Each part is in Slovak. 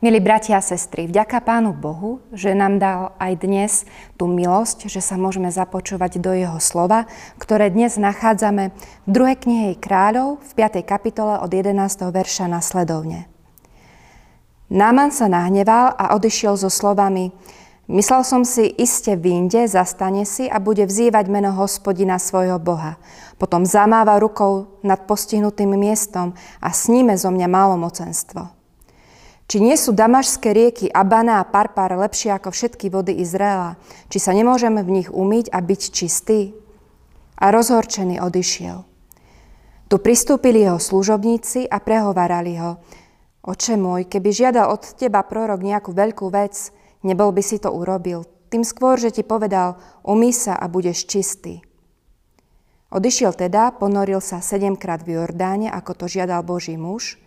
Milí bratia a sestry, vďaka Pánu Bohu, že nám dal aj dnes tú milosť, že sa môžeme započúvať do Jeho slova, ktoré dnes nachádzame v druhej knihe kráľov v 5. kapitole od 11. verša nasledovne. Náman sa nahneval a odišiel so slovami Myslel som si, iste v inde, zastane si a bude vzývať meno hospodina svojho Boha. Potom zamáva rukou nad postihnutým miestom a sníme zo mňa málomocenstvo. Či nie sú damašské rieky Abana a Parpar lepšie ako všetky vody Izraela? Či sa nemôžeme v nich umyť a byť čistí? A rozhorčený odišiel. Tu pristúpili jeho služobníci a prehovárali ho. Oče môj, keby žiadal od teba prorok nejakú veľkú vec, nebol by si to urobil. Tým skôr, že ti povedal, umí sa a budeš čistý. Odišiel teda, ponoril sa sedemkrát v Jordáne, ako to žiadal Boží muž,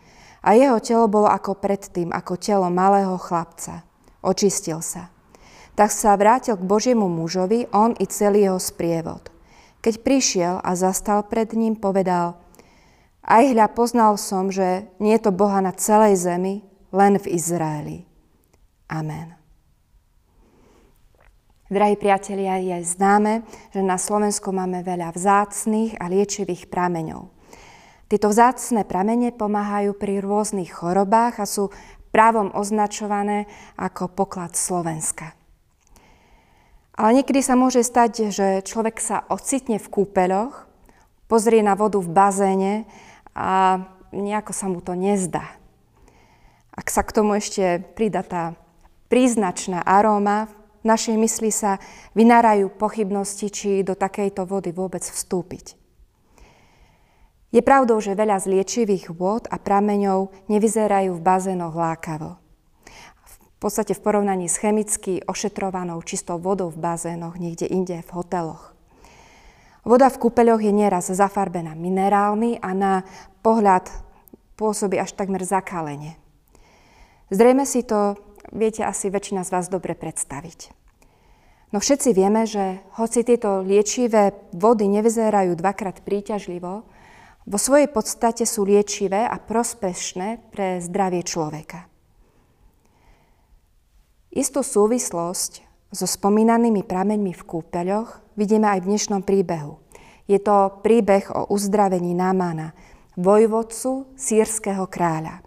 a jeho telo bolo ako predtým, ako telo malého chlapca. Očistil sa. Tak sa vrátil k Božiemu mužovi, on i celý jeho sprievod. Keď prišiel a zastal pred ním, povedal, aj hľa poznal som, že nie je to Boha na celej zemi, len v Izraeli. Amen. Drahí priatelia, je známe, že na Slovensku máme veľa vzácných a liečivých prameňov. Tieto vzácne pramene pomáhajú pri rôznych chorobách a sú právom označované ako poklad Slovenska. Ale niekedy sa môže stať, že človek sa ocitne v kúpeľoch, pozrie na vodu v bazéne a nejako sa mu to nezdá. Ak sa k tomu ešte prida tá príznačná aróma, v našej mysli sa vynárajú pochybnosti, či do takejto vody vôbec vstúpiť. Je pravdou, že veľa z liečivých vôd a prameňov nevyzerajú v bazénoch lákavo. V podstate v porovnaní s chemicky ošetrovanou čistou vodou v bazénoch niekde inde v hoteloch. Voda v kúpeľoch je nieraz zafarbená minerálmi a na pohľad pôsobí až takmer zakalenie. Zrejme si to viete asi väčšina z vás dobre predstaviť. No všetci vieme, že hoci tieto liečivé vody nevyzerajú dvakrát príťažlivo, vo svojej podstate sú liečivé a prospešné pre zdravie človeka. Istú súvislosť so spomínanými prameňmi v kúpeľoch vidíme aj v dnešnom príbehu. Je to príbeh o uzdravení Námana, vojvodcu sírskeho kráľa.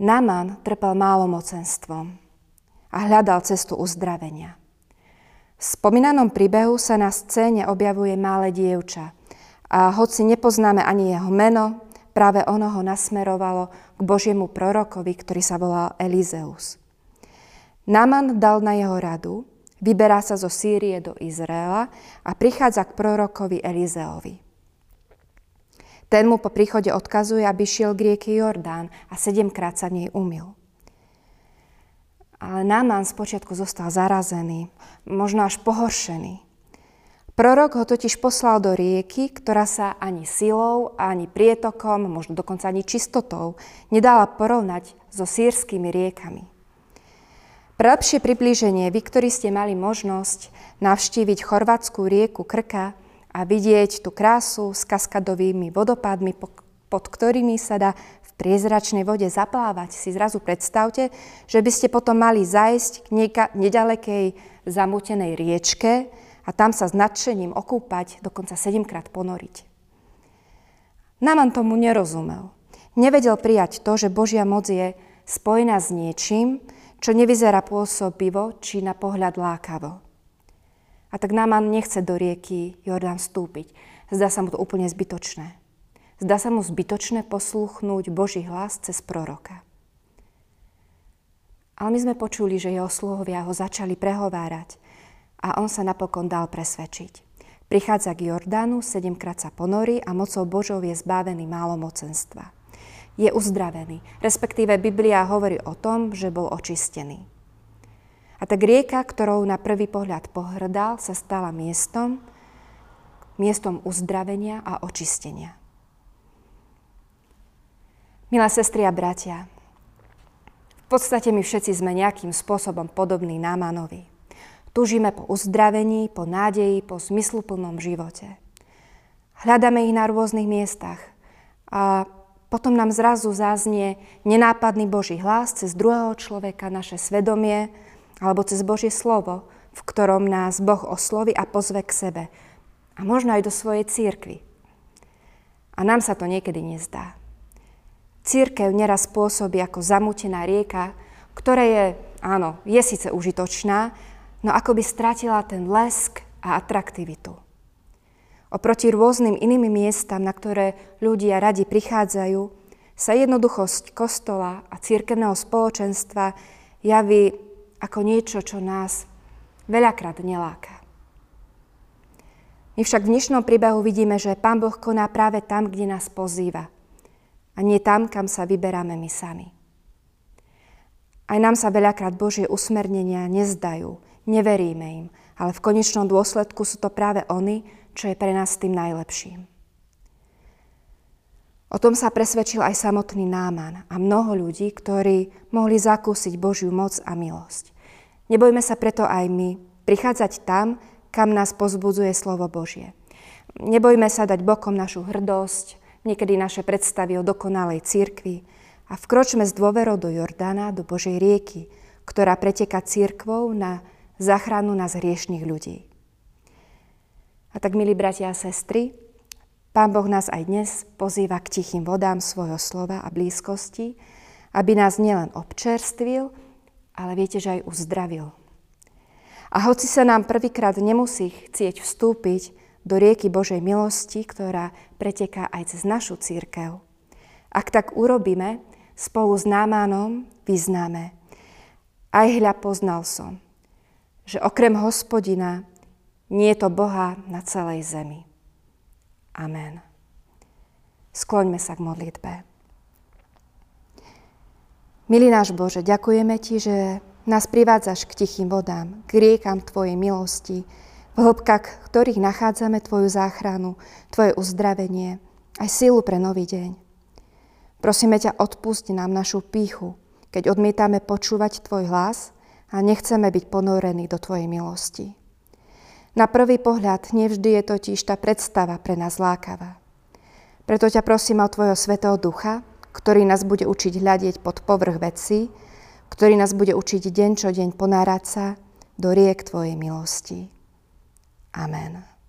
Náman trpel málomocenstvom a hľadal cestu uzdravenia. V spomínanom príbehu sa na scéne objavuje malé dievča – a hoci nepoznáme ani jeho meno, práve ono ho nasmerovalo k Božiemu prorokovi, ktorý sa volal Elizeus. Naman dal na jeho radu, vyberá sa zo Sýrie do Izraela a prichádza k prorokovi Elizeovi. Ten mu po príchode odkazuje, aby šiel k rieke Jordán a sedemkrát sa v nej umil. Ale Náman spočiatku zostal zarazený, možno až pohoršený. Prorok ho totiž poslal do rieky, ktorá sa ani silou, ani prietokom, možno dokonca ani čistotou nedala porovnať so sírskymi riekami. Pre lepšie priblíženie, vy, ktorí ste mali možnosť navštíviť chorvátskú rieku Krka a vidieť tú krásu s kaskadovými vodopádmi, pod ktorými sa dá v priezračnej vode zaplávať, si zrazu predstavte, že by ste potom mali zajsť k nedalekej zamútenej riečke, a tam sa s nadšením okúpať, dokonca sedemkrát ponoriť. Naman tomu nerozumel. Nevedel prijať to, že Božia moc je spojená s niečím, čo nevyzerá pôsobivo či na pohľad lákavo. A tak Naman nechce do rieky Jordán vstúpiť. Zdá sa mu to úplne zbytočné. Zdá sa mu zbytočné posluchnúť Boží hlas cez proroka. Ale my sme počuli, že jeho sluhovia ho začali prehovárať a on sa napokon dal presvedčiť. Prichádza k Jordánu, sedemkrát sa ponorí a mocou Božou je zbavený málomocenstva. Je uzdravený, respektíve Biblia hovorí o tom, že bol očistený. A tak rieka, ktorou na prvý pohľad pohrdal, sa stala miestom, miestom uzdravenia a očistenia. Milé sestry a bratia, v podstate my všetci sme nejakým spôsobom podobní Námanovi. Tužíme po uzdravení, po nádeji, po zmysluplnom živote. Hľadáme ich na rôznych miestach a potom nám zrazu záznie nenápadný Boží hlas cez druhého človeka, naše svedomie, alebo cez Božie slovo, v ktorom nás Boh osloví a pozve k sebe. A možno aj do svojej církvy. A nám sa to niekedy nezdá. Církev neraz pôsobí ako zamutená rieka, ktorá je, áno, je síce užitočná, no ako by stratila ten lesk a atraktivitu. Oproti rôznym iným miestam, na ktoré ľudia radi prichádzajú, sa jednoduchosť kostola a církevného spoločenstva javí ako niečo, čo nás veľakrát neláka. My však v dnešnom príbehu vidíme, že Pán Boh koná práve tam, kde nás pozýva a nie tam, kam sa vyberáme my sami. Aj nám sa veľakrát Božie usmernenia nezdajú, neveríme im, ale v konečnom dôsledku sú to práve oni, čo je pre nás tým najlepším. O tom sa presvedčil aj samotný Náman a mnoho ľudí, ktorí mohli zakúsiť Božiu moc a milosť. Nebojme sa preto aj my prichádzať tam, kam nás pozbudzuje slovo Božie. Nebojme sa dať bokom našu hrdosť, niekedy naše predstavy o dokonalej cirkvi a vkročme s dôverou do Jordána, do Božej rieky, ktorá preteka církvou na záchranu nás hriešných ľudí. A tak, milí bratia a sestry, Pán Boh nás aj dnes pozýva k tichým vodám svojho slova a blízkosti, aby nás nielen občerstvil, ale viete, že aj uzdravil. A hoci sa nám prvýkrát nemusí chcieť vstúpiť do rieky Božej milosti, ktorá preteká aj cez našu církev, ak tak urobíme, spolu s Námanom vyznáme. Aj hľa poznal som, že okrem hospodina nie je to Boha na celej zemi. Amen. Skloňme sa k modlitbe. Milý náš Bože, ďakujeme Ti, že nás privádzaš k tichým vodám, k riekam Tvojej milosti, v hĺbkach ktorých nachádzame Tvoju záchranu, Tvoje uzdravenie, aj sílu pre nový deň. Prosíme ťa, odpusti nám našu píchu, keď odmietame počúvať Tvoj hlas a nechceme byť ponorení do Tvojej milosti. Na prvý pohľad nevždy je totiž tá predstava pre nás lákavá. Preto ťa prosím o Tvojho Svetého Ducha, ktorý nás bude učiť hľadieť pod povrch vecí, ktorý nás bude učiť deň čo deň ponárať sa do riek Tvojej milosti. Amen.